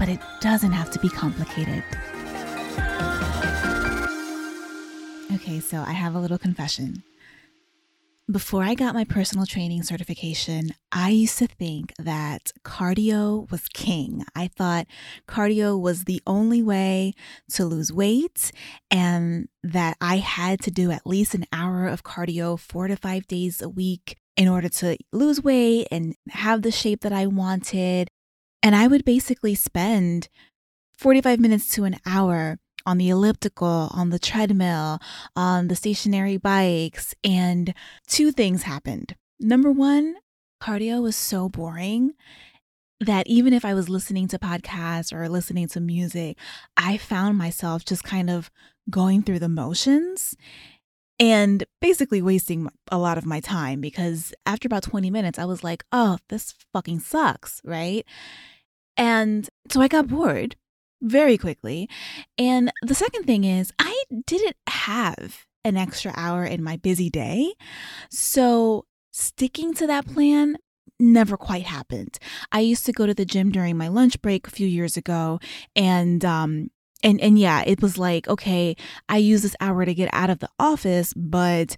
but it doesn't have to be complicated. Okay, so I have a little confession. Before I got my personal training certification, I used to think that cardio was king. I thought cardio was the only way to lose weight and that I had to do at least an hour of cardio four to five days a week in order to lose weight and have the shape that I wanted. And I would basically spend 45 minutes to an hour on the elliptical, on the treadmill, on the stationary bikes. And two things happened. Number one, cardio was so boring that even if I was listening to podcasts or listening to music, I found myself just kind of going through the motions and basically wasting a lot of my time because after about 20 minutes, I was like, oh, this fucking sucks, right? And so I got bored very quickly. And the second thing is, I didn't have an extra hour in my busy day. So sticking to that plan never quite happened. I used to go to the gym during my lunch break a few years ago and um and and yeah, it was like, okay, I use this hour to get out of the office, but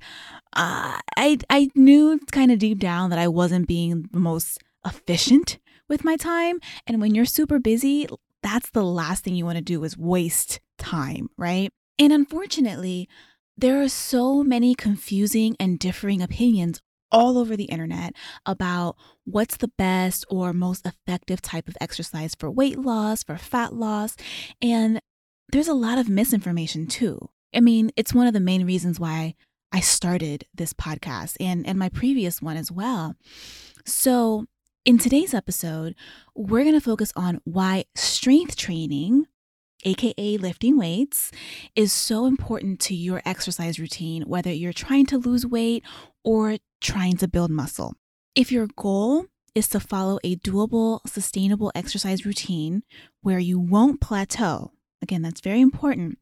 uh, I I knew kind of deep down that I wasn't being the most efficient with my time. And when you're super busy, that's the last thing you want to do is waste time, right? And unfortunately, there are so many confusing and differing opinions all over the internet about what's the best or most effective type of exercise for weight loss, for fat loss. And there's a lot of misinformation too. I mean, it's one of the main reasons why I started this podcast and, and my previous one as well. So, in today's episode, we're going to focus on why strength training, aka lifting weights, is so important to your exercise routine, whether you're trying to lose weight or trying to build muscle. If your goal is to follow a doable, sustainable exercise routine where you won't plateau, again, that's very important.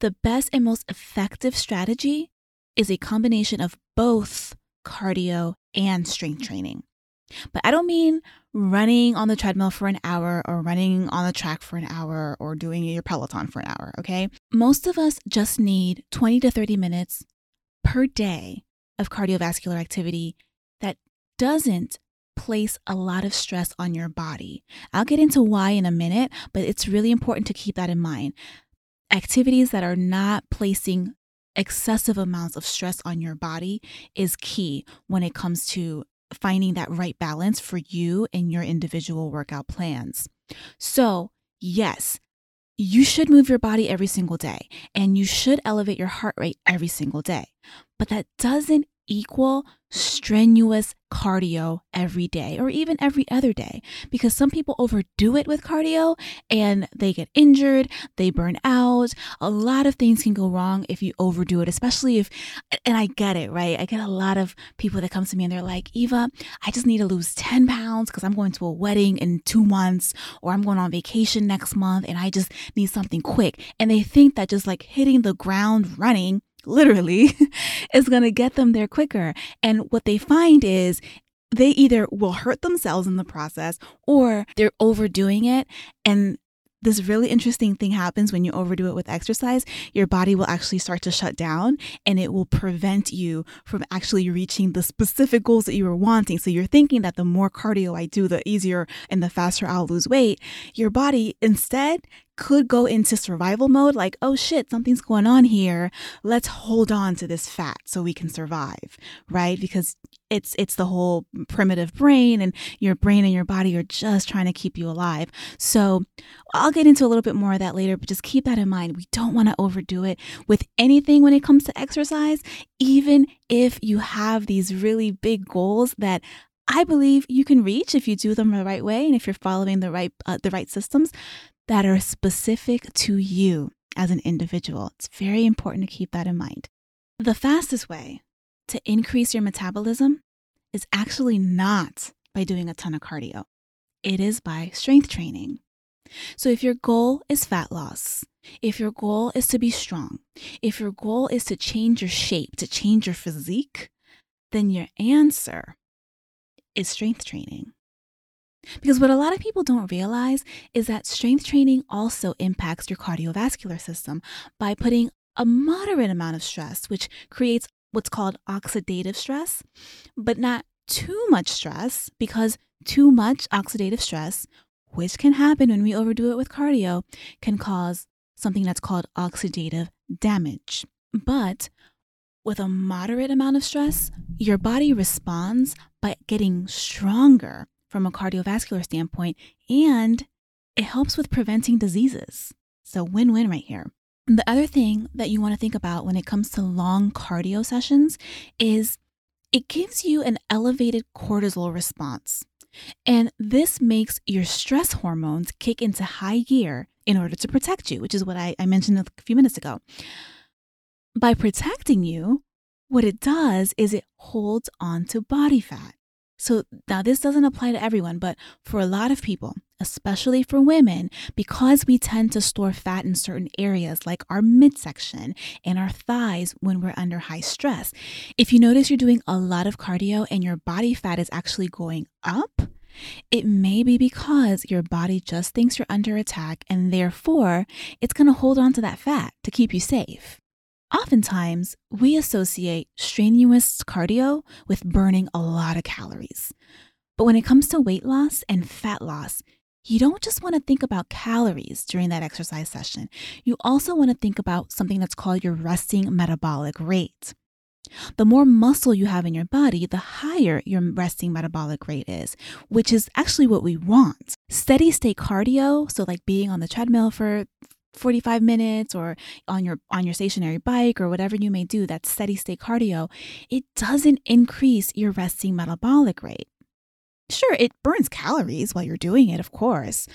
The best and most effective strategy is a combination of both cardio and strength training. But I don't mean running on the treadmill for an hour or running on the track for an hour or doing your Peloton for an hour, okay? Most of us just need 20 to 30 minutes per day of cardiovascular activity that doesn't place a lot of stress on your body. I'll get into why in a minute, but it's really important to keep that in mind. Activities that are not placing excessive amounts of stress on your body is key when it comes to finding that right balance for you and your individual workout plans. So, yes, you should move your body every single day and you should elevate your heart rate every single day. But that doesn't equal strenuous cardio every day or even every other day because some people overdo it with cardio and they get injured, they burn out. A lot of things can go wrong if you overdo it, especially if, and I get it, right? I get a lot of people that come to me and they're like, Eva, I just need to lose 10 pounds because I'm going to a wedding in two months or I'm going on vacation next month and I just need something quick. And they think that just like hitting the ground running literally, is going to get them there quicker. And what they find is they either will hurt themselves in the process or they're overdoing it and this really interesting thing happens when you overdo it with exercise. Your body will actually start to shut down and it will prevent you from actually reaching the specific goals that you were wanting. So you're thinking that the more cardio I do, the easier and the faster I'll lose weight. Your body instead could go into survival mode like, oh shit, something's going on here. Let's hold on to this fat so we can survive, right? Because it's it's the whole primitive brain and your brain and your body are just trying to keep you alive. So, I'll get into a little bit more of that later, but just keep that in mind. We don't want to overdo it with anything when it comes to exercise, even if you have these really big goals that I believe you can reach if you do them the right way and if you're following the right uh, the right systems that are specific to you as an individual. It's very important to keep that in mind. The fastest way to increase your metabolism is actually not by doing a ton of cardio, it is by strength training. So, if your goal is fat loss, if your goal is to be strong, if your goal is to change your shape, to change your physique, then your answer is strength training. Because what a lot of people don't realize is that strength training also impacts your cardiovascular system by putting a moderate amount of stress, which creates what's called oxidative stress, but not too much stress because too much oxidative stress, which can happen when we overdo it with cardio, can cause something that's called oxidative damage. But with a moderate amount of stress, your body responds by getting stronger from a cardiovascular standpoint and it helps with preventing diseases. So, win win right here. The other thing that you want to think about when it comes to long cardio sessions is it gives you an elevated cortisol response. And this makes your stress hormones kick into high gear in order to protect you, which is what I, I mentioned a few minutes ago. By protecting you, what it does is it holds on to body fat. So now this doesn't apply to everyone, but for a lot of people, especially for women, because we tend to store fat in certain areas like our midsection and our thighs when we're under high stress. If you notice you're doing a lot of cardio and your body fat is actually going up, it may be because your body just thinks you're under attack and therefore it's going to hold on to that fat to keep you safe. Oftentimes, we associate strenuous cardio with burning a lot of calories. But when it comes to weight loss and fat loss, you don't just want to think about calories during that exercise session. You also want to think about something that's called your resting metabolic rate. The more muscle you have in your body, the higher your resting metabolic rate is, which is actually what we want. Steady state cardio, so like being on the treadmill for 45 minutes or on your on your stationary bike or whatever you may do that steady state cardio it doesn't increase your resting metabolic rate sure it burns calories while you're doing it of course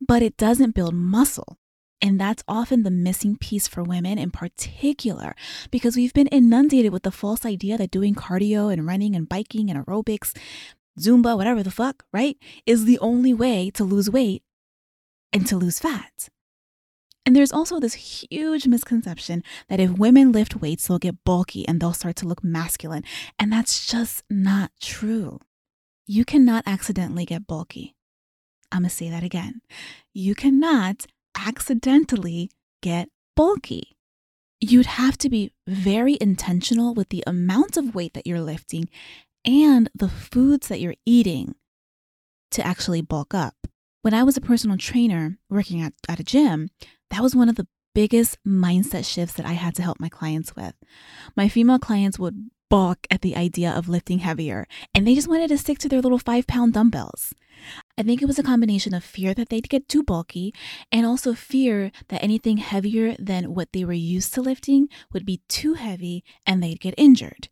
but it doesn't build muscle and that's often the missing piece for women in particular, because we've been inundated with the false idea that doing cardio and running and biking and aerobics, Zumba, whatever the fuck, right, is the only way to lose weight and to lose fat. And there's also this huge misconception that if women lift weights, they'll get bulky and they'll start to look masculine. And that's just not true. You cannot accidentally get bulky. I'm going to say that again. You cannot accidentally get bulky. You'd have to be very intentional with the amount of weight that you're lifting and the foods that you're eating to actually bulk up. When I was a personal trainer working at, at a gym, that was one of the biggest mindset shifts that I had to help my clients with. My female clients would balk at the idea of lifting heavier, and they just wanted to stick to their little five pound dumbbells. I think it was a combination of fear that they'd get too bulky and also fear that anything heavier than what they were used to lifting would be too heavy and they'd get injured.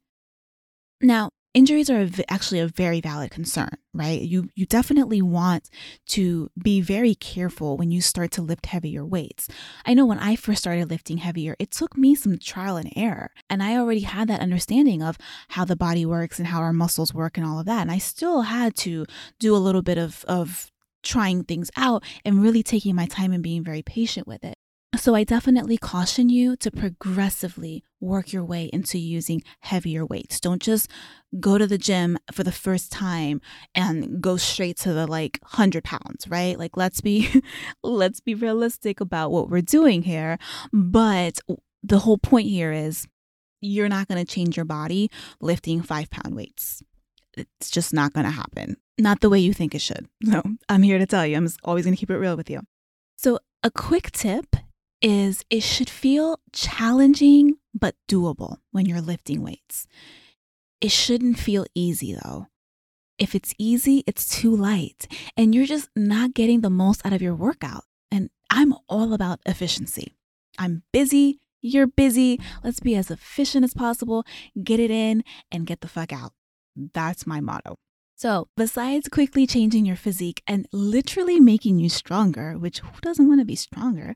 Now, injuries are actually a very valid concern, right? You you definitely want to be very careful when you start to lift heavier weights. I know when I first started lifting heavier, it took me some trial and error, and I already had that understanding of how the body works and how our muscles work and all of that. And I still had to do a little bit of of trying things out and really taking my time and being very patient with it. So, I definitely caution you to progressively work your way into using heavier weights. Don't just go to the gym for the first time and go straight to the like 100 pounds, right? Like let's be let's be realistic about what we're doing here, but the whole point here is you're not going to change your body lifting 5 pound weights. It's just not going to happen. Not the way you think it should. So, I'm here to tell you. I'm always going to keep it real with you. So, a quick tip is it should feel challenging but doable when you're lifting weights. It shouldn't feel easy though. If it's easy, it's too light and you're just not getting the most out of your workout. And I'm all about efficiency. I'm busy, you're busy. Let's be as efficient as possible, get it in, and get the fuck out. That's my motto. So, besides quickly changing your physique and literally making you stronger, which who doesn't want to be stronger?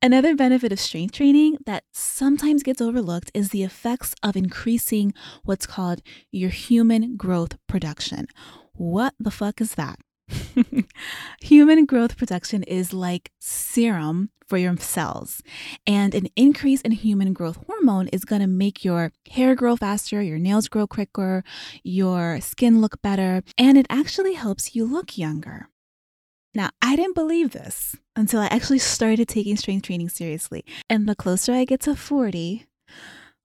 Another benefit of strength training that sometimes gets overlooked is the effects of increasing what's called your human growth production. What the fuck is that? human growth production is like serum for your cells. And an increase in human growth hormone is going to make your hair grow faster, your nails grow quicker, your skin look better, and it actually helps you look younger. Now, I didn't believe this until I actually started taking strength training seriously. And the closer I get to 40,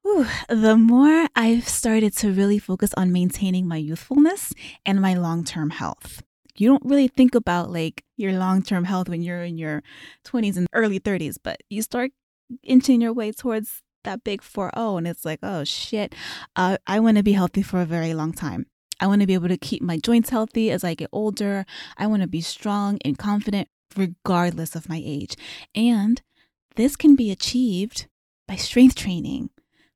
whew, the more I've started to really focus on maintaining my youthfulness and my long term health you don't really think about like your long term health when you're in your 20s and early 30s, but you start inching your way towards that big 4 0, and it's like, oh shit, uh, I want to be healthy for a very long time. I want to be able to keep my joints healthy as I get older. I want to be strong and confident regardless of my age. And this can be achieved by strength training,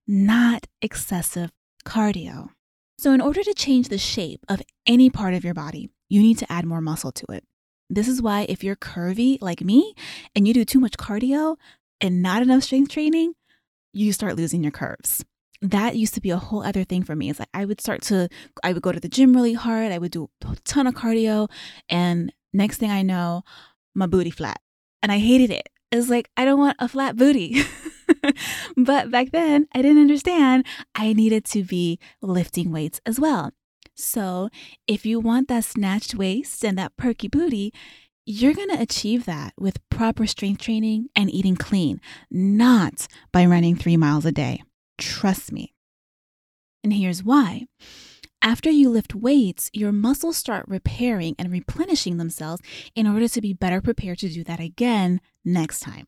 not excessive cardio. So, in order to change the shape of any part of your body, you need to add more muscle to it. This is why, if you're curvy like me and you do too much cardio and not enough strength training, you start losing your curves. That used to be a whole other thing for me. It's like I would start to, I would go to the gym really hard, I would do a ton of cardio, and next thing I know, my booty flat. And I hated it. It's like, I don't want a flat booty. but back then, I didn't understand I needed to be lifting weights as well. So, if you want that snatched waist and that perky booty, you're going to achieve that with proper strength training and eating clean, not by running three miles a day. Trust me. And here's why. After you lift weights, your muscles start repairing and replenishing themselves in order to be better prepared to do that again next time.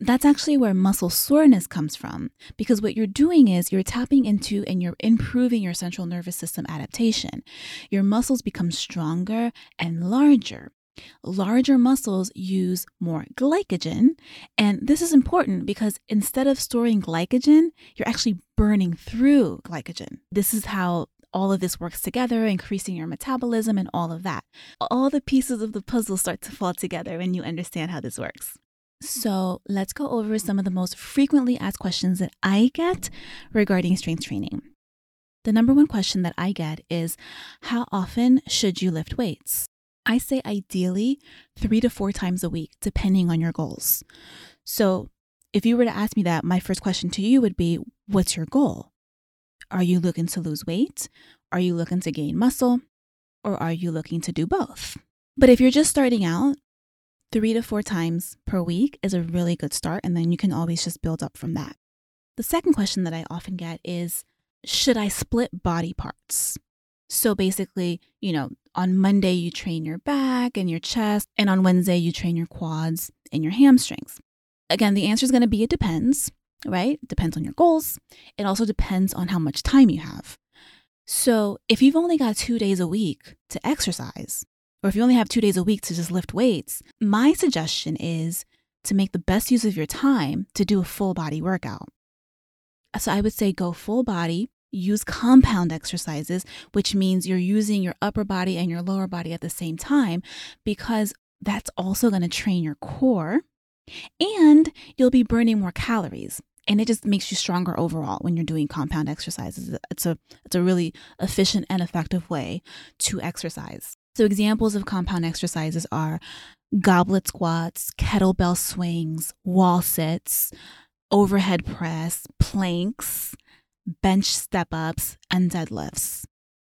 That's actually where muscle soreness comes from because what you're doing is you're tapping into and you're improving your central nervous system adaptation. Your muscles become stronger and larger. Larger muscles use more glycogen. And this is important because instead of storing glycogen, you're actually burning through glycogen. This is how all of this works together, increasing your metabolism and all of that. All the pieces of the puzzle start to fall together when you understand how this works. So let's go over some of the most frequently asked questions that I get regarding strength training. The number one question that I get is How often should you lift weights? I say ideally three to four times a week, depending on your goals. So if you were to ask me that, my first question to you would be What's your goal? Are you looking to lose weight? Are you looking to gain muscle? Or are you looking to do both? But if you're just starting out, Three to four times per week is a really good start, and then you can always just build up from that. The second question that I often get is Should I split body parts? So basically, you know, on Monday you train your back and your chest, and on Wednesday you train your quads and your hamstrings. Again, the answer is going to be it depends, right? It depends on your goals. It also depends on how much time you have. So if you've only got two days a week to exercise, or if you only have two days a week to just lift weights, my suggestion is to make the best use of your time to do a full body workout. So I would say go full body, use compound exercises, which means you're using your upper body and your lower body at the same time, because that's also going to train your core and you'll be burning more calories. And it just makes you stronger overall when you're doing compound exercises. It's a it's a really efficient and effective way to exercise so, examples of compound exercises are goblet squats, kettlebell swings, wall sits, overhead press, planks, bench step ups, and deadlifts.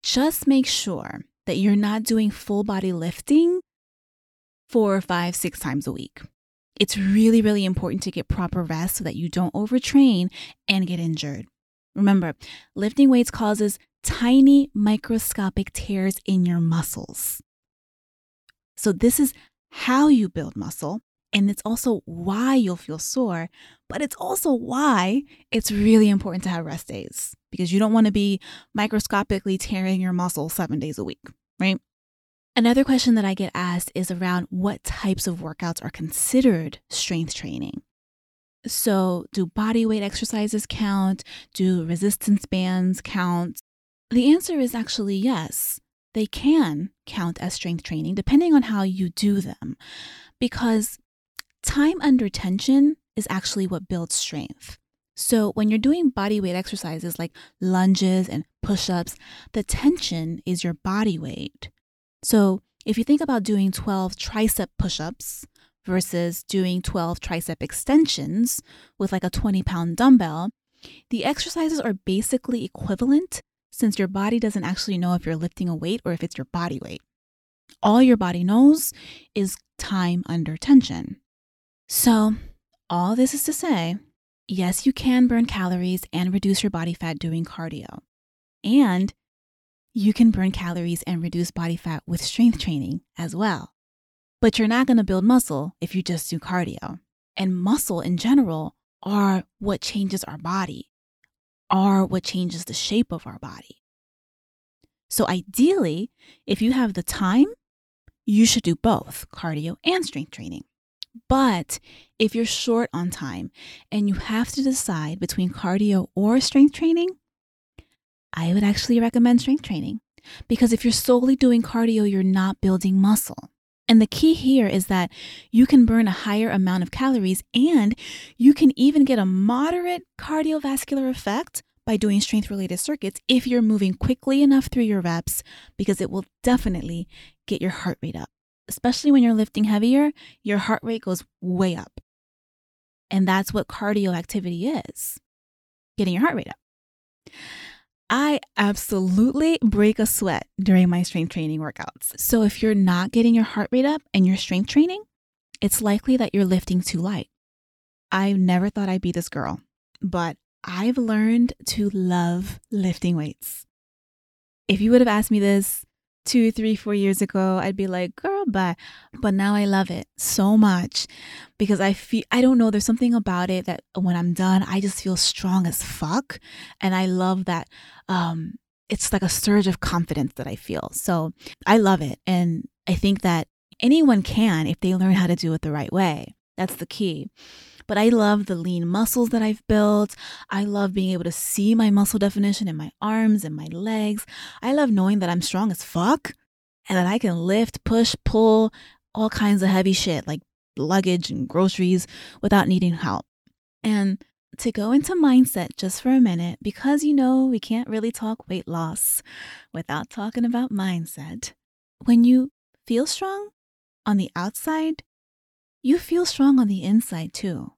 Just make sure that you're not doing full body lifting four or five, six times a week. It's really, really important to get proper rest so that you don't overtrain and get injured. Remember, lifting weights causes tiny microscopic tears in your muscles. So, this is how you build muscle, and it's also why you'll feel sore, but it's also why it's really important to have rest days because you don't want to be microscopically tearing your muscle seven days a week, right? Another question that I get asked is around what types of workouts are considered strength training. So, do body weight exercises count? Do resistance bands count? The answer is actually yes. they can count as strength training depending on how you do them because time under tension is actually what builds strength. So, when you're doing body weight exercises like lunges and push ups, the tension is your body weight. So, if you think about doing 12 tricep push ups versus doing 12 tricep extensions with like a 20 pound dumbbell, the exercises are basically equivalent since your body doesn't actually know if you're lifting a weight or if it's your body weight. All your body knows is time under tension. So, all this is to say, yes, you can burn calories and reduce your body fat doing cardio. And you can burn calories and reduce body fat with strength training as well. But you're not going to build muscle if you just do cardio. And muscle in general are what changes our body, are what changes the shape of our body. So ideally, if you have the time, you should do both cardio and strength training. But if you're short on time and you have to decide between cardio or strength training, I would actually recommend strength training because if you're solely doing cardio, you're not building muscle. And the key here is that you can burn a higher amount of calories and you can even get a moderate cardiovascular effect by doing strength related circuits if you're moving quickly enough through your reps because it will definitely get your heart rate up especially when you're lifting heavier, your heart rate goes way up. And that's what cardio activity is getting your heart rate up. I absolutely break a sweat during my strength training workouts. So if you're not getting your heart rate up and you're strength training, it's likely that you're lifting too light. I never thought I'd be this girl, but I've learned to love lifting weights. If you would have asked me this two, three, four years ago, I'd be like, girl, but but now I love it so much because I feel I don't know, there's something about it that when I'm done, I just feel strong as fuck. And I love that um it's like a surge of confidence that I feel. So I love it. And I think that anyone can if they learn how to do it the right way. That's the key. But I love the lean muscles that I've built. I love being able to see my muscle definition in my arms and my legs. I love knowing that I'm strong as fuck and that I can lift, push, pull all kinds of heavy shit like luggage and groceries without needing help. And to go into mindset just for a minute, because you know we can't really talk weight loss without talking about mindset. When you feel strong on the outside, you feel strong on the inside too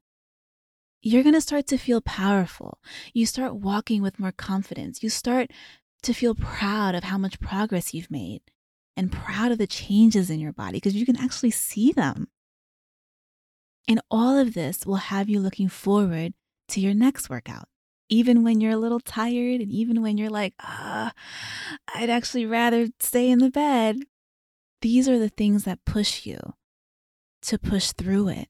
you're going to start to feel powerful. You start walking with more confidence. You start to feel proud of how much progress you've made and proud of the changes in your body because you can actually see them. And all of this will have you looking forward to your next workout, even when you're a little tired and even when you're like, ah, I'd actually rather stay in the bed. These are the things that push you to push through it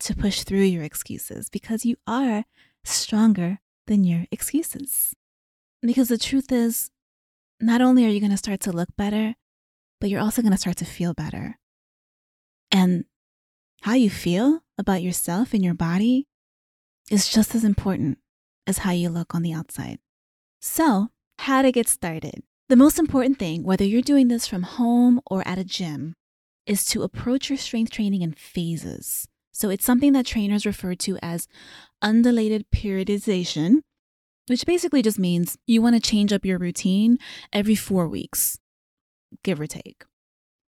to push through your excuses because you are stronger than your excuses. Because the truth is, not only are you going to start to look better, but you're also going to start to feel better. And how you feel about yourself and your body is just as important as how you look on the outside. So, how to get started. The most important thing, whether you're doing this from home or at a gym, is to approach your strength training in phases. So it's something that trainers refer to as undulated periodization, which basically just means you want to change up your routine every four weeks, give or take.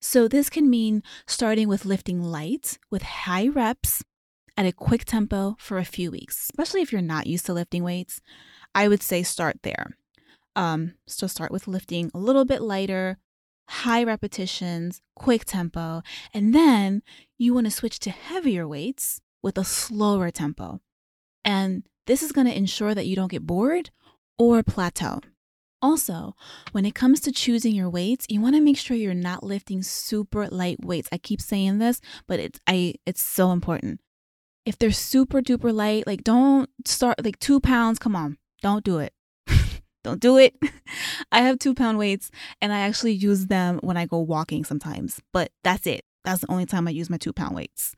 So this can mean starting with lifting light with high reps at a quick tempo for a few weeks, especially if you're not used to lifting weights. I would say start there. Um, so start with lifting a little bit lighter, high repetitions, quick tempo, and then you want to switch to heavier weights with a slower tempo. And this is going to ensure that you don't get bored or plateau. Also, when it comes to choosing your weights, you want to make sure you're not lifting super light weights. I keep saying this, but it's I it's so important. If they're super duper light, like don't start like two pounds. Come on, don't do it. Don't do it. I have two pound weights and I actually use them when I go walking sometimes, but that's it. That's the only time I use my two pound weights.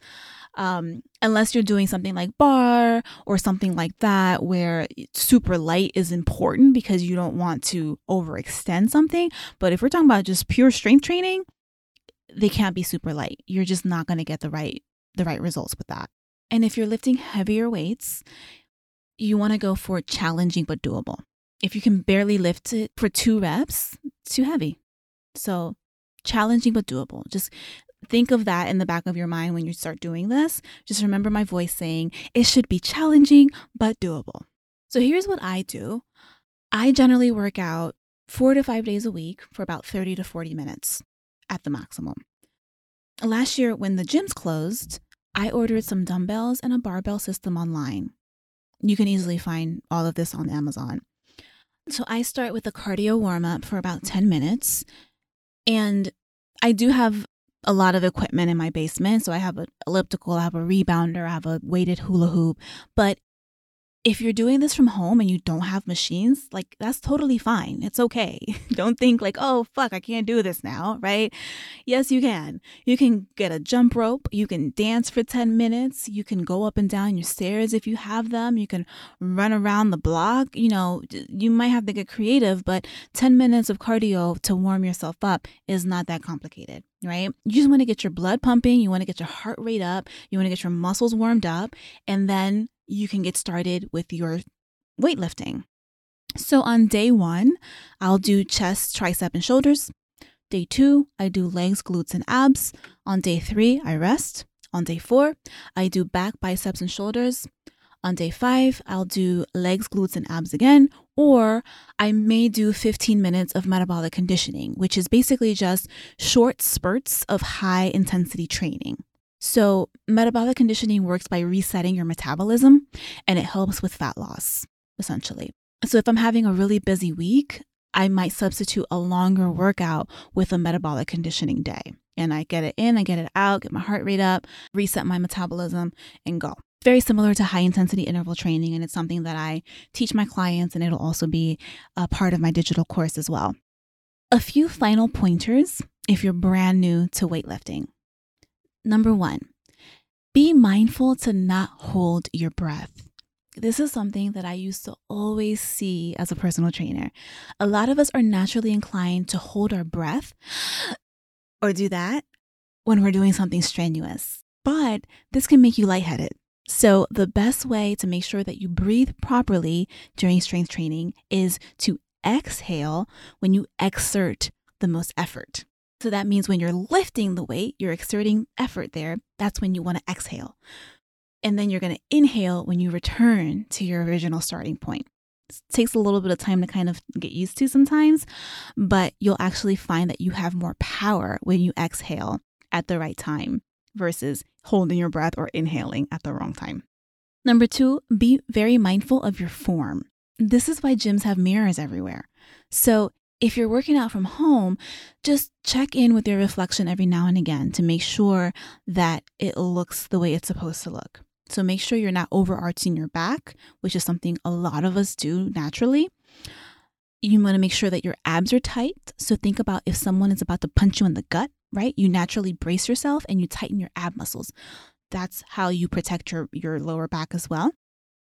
Um, unless you're doing something like barre or something like that, where super light is important because you don't want to overextend something. But if we're talking about just pure strength training, they can't be super light. You're just not going to get the right the right results with that. And if you're lifting heavier weights, you want to go for challenging but doable. If you can barely lift it for two reps, it's too heavy. So, challenging but doable. Just think of that in the back of your mind when you start doing this. Just remember my voice saying it should be challenging but doable. So, here's what I do I generally work out four to five days a week for about 30 to 40 minutes at the maximum. Last year, when the gyms closed, I ordered some dumbbells and a barbell system online. You can easily find all of this on Amazon. So I start with a cardio warm up for about 10 minutes. And I do have a lot of equipment in my basement. So I have an elliptical, I have a rebounder, I have a weighted hula hoop. But if you're doing this from home and you don't have machines, like that's totally fine. It's okay. don't think like, oh, fuck, I can't do this now, right? Yes, you can. You can get a jump rope. You can dance for 10 minutes. You can go up and down your stairs if you have them. You can run around the block. You know, you might have to get creative, but 10 minutes of cardio to warm yourself up is not that complicated right? You just want to get your blood pumping, you want to get your heart rate up, you want to get your muscles warmed up, and then you can get started with your weightlifting. So on day one, I'll do chest, tricep, and shoulders. Day two, I do legs, glutes, and abs. On day three, I rest. On day four, I do back, biceps, and shoulders. On day five, I'll do legs, glutes, and abs again, or I may do 15 minutes of metabolic conditioning, which is basically just short spurts of high intensity training. So, metabolic conditioning works by resetting your metabolism and it helps with fat loss, essentially. So, if I'm having a really busy week, I might substitute a longer workout with a metabolic conditioning day. And I get it in, I get it out, get my heart rate up, reset my metabolism, and go. Very similar to high intensity interval training. And it's something that I teach my clients, and it'll also be a part of my digital course as well. A few final pointers if you're brand new to weightlifting. Number one, be mindful to not hold your breath. This is something that I used to always see as a personal trainer. A lot of us are naturally inclined to hold our breath or do that when we're doing something strenuous, but this can make you lightheaded. So, the best way to make sure that you breathe properly during strength training is to exhale when you exert the most effort. So that means when you're lifting the weight, you're exerting effort there. That's when you want to exhale. And then you're going to inhale when you return to your original starting point. Takes a little bit of time to kind of get used to sometimes, but you'll actually find that you have more power when you exhale at the right time versus holding your breath or inhaling at the wrong time. Number two, be very mindful of your form. This is why gyms have mirrors everywhere. So if you're working out from home, just check in with your reflection every now and again to make sure that it looks the way it's supposed to look. So make sure you're not overarching your back, which is something a lot of us do naturally. You want to make sure that your abs are tight. So think about if someone is about to punch you in the gut, right? You naturally brace yourself and you tighten your ab muscles. That's how you protect your, your lower back as well.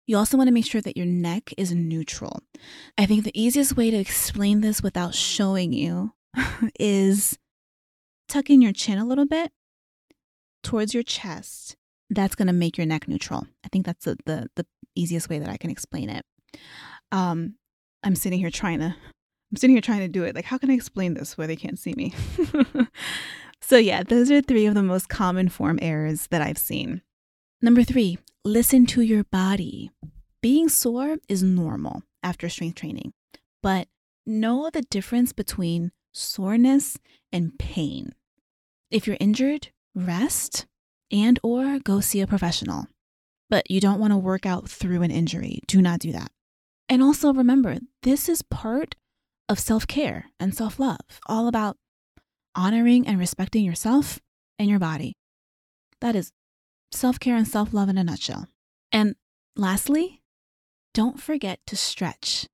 You also want to make sure that your neck is neutral. I think the easiest way to explain this without showing you is tucking your chin a little bit towards your chest. That's going to make your neck neutral. I think that's the, the, the easiest way that I can explain it. Um, I'm sitting here trying to I'm sitting here trying to do it. Like, how can I explain this where they can't see me? so, yeah, those are three of the most common form errors that I've seen. Number three, listen to your body. Being sore is normal after strength training, but know the difference between soreness and pain. If you're injured, rest and or go see a professional. But you don't want to work out through an injury. Do not do that. And also remember, this is part of self-care and self-love, all about honoring and respecting yourself and your body. That is self care and self love in a nutshell. And lastly, don't forget to stretch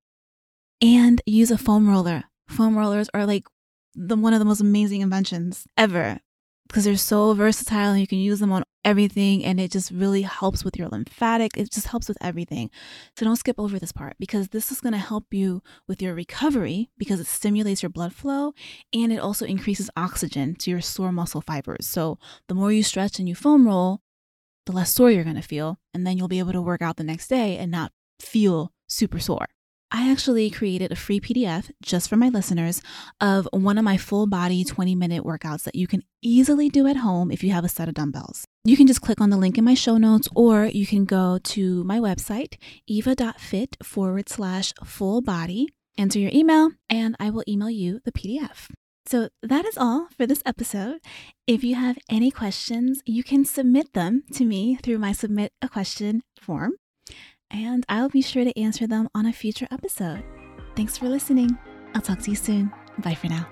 and use a foam roller. Foam rollers are like the, one of the most amazing inventions ever. Because they're so versatile and you can use them on everything and it just really helps with your lymphatic it just helps with everything. So don't skip over this part because this is going to help you with your recovery because it stimulates your blood flow and it also increases oxygen to your sore muscle fibers. So the more you stretch and you foam roll the less sore you're going to feel and then you'll be able to work out the next day and not feel super sore I actually created a free PDF just for my listeners of one of my full body 20 minute workouts that you can easily do at home if you have a set of dumbbells. You can just click on the link in my show notes or you can go to my website, eva.fit forward slash full body, enter your email, and I will email you the PDF. So that is all for this episode. If you have any questions, you can submit them to me through my submit a question form and I'll be sure to answer them on a future episode. Thanks for listening. I'll talk to you soon. Bye for now.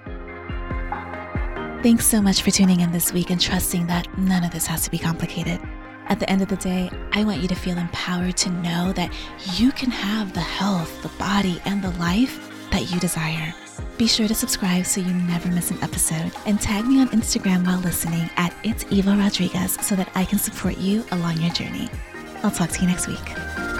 Thanks so much for tuning in this week and trusting that none of this has to be complicated. At the end of the day, I want you to feel empowered to know that you can have the health, the body, and the life that you desire. Be sure to subscribe so you never miss an episode and tag me on Instagram while listening at It's Eva Rodriguez so that I can support you along your journey. I'll talk to you next week.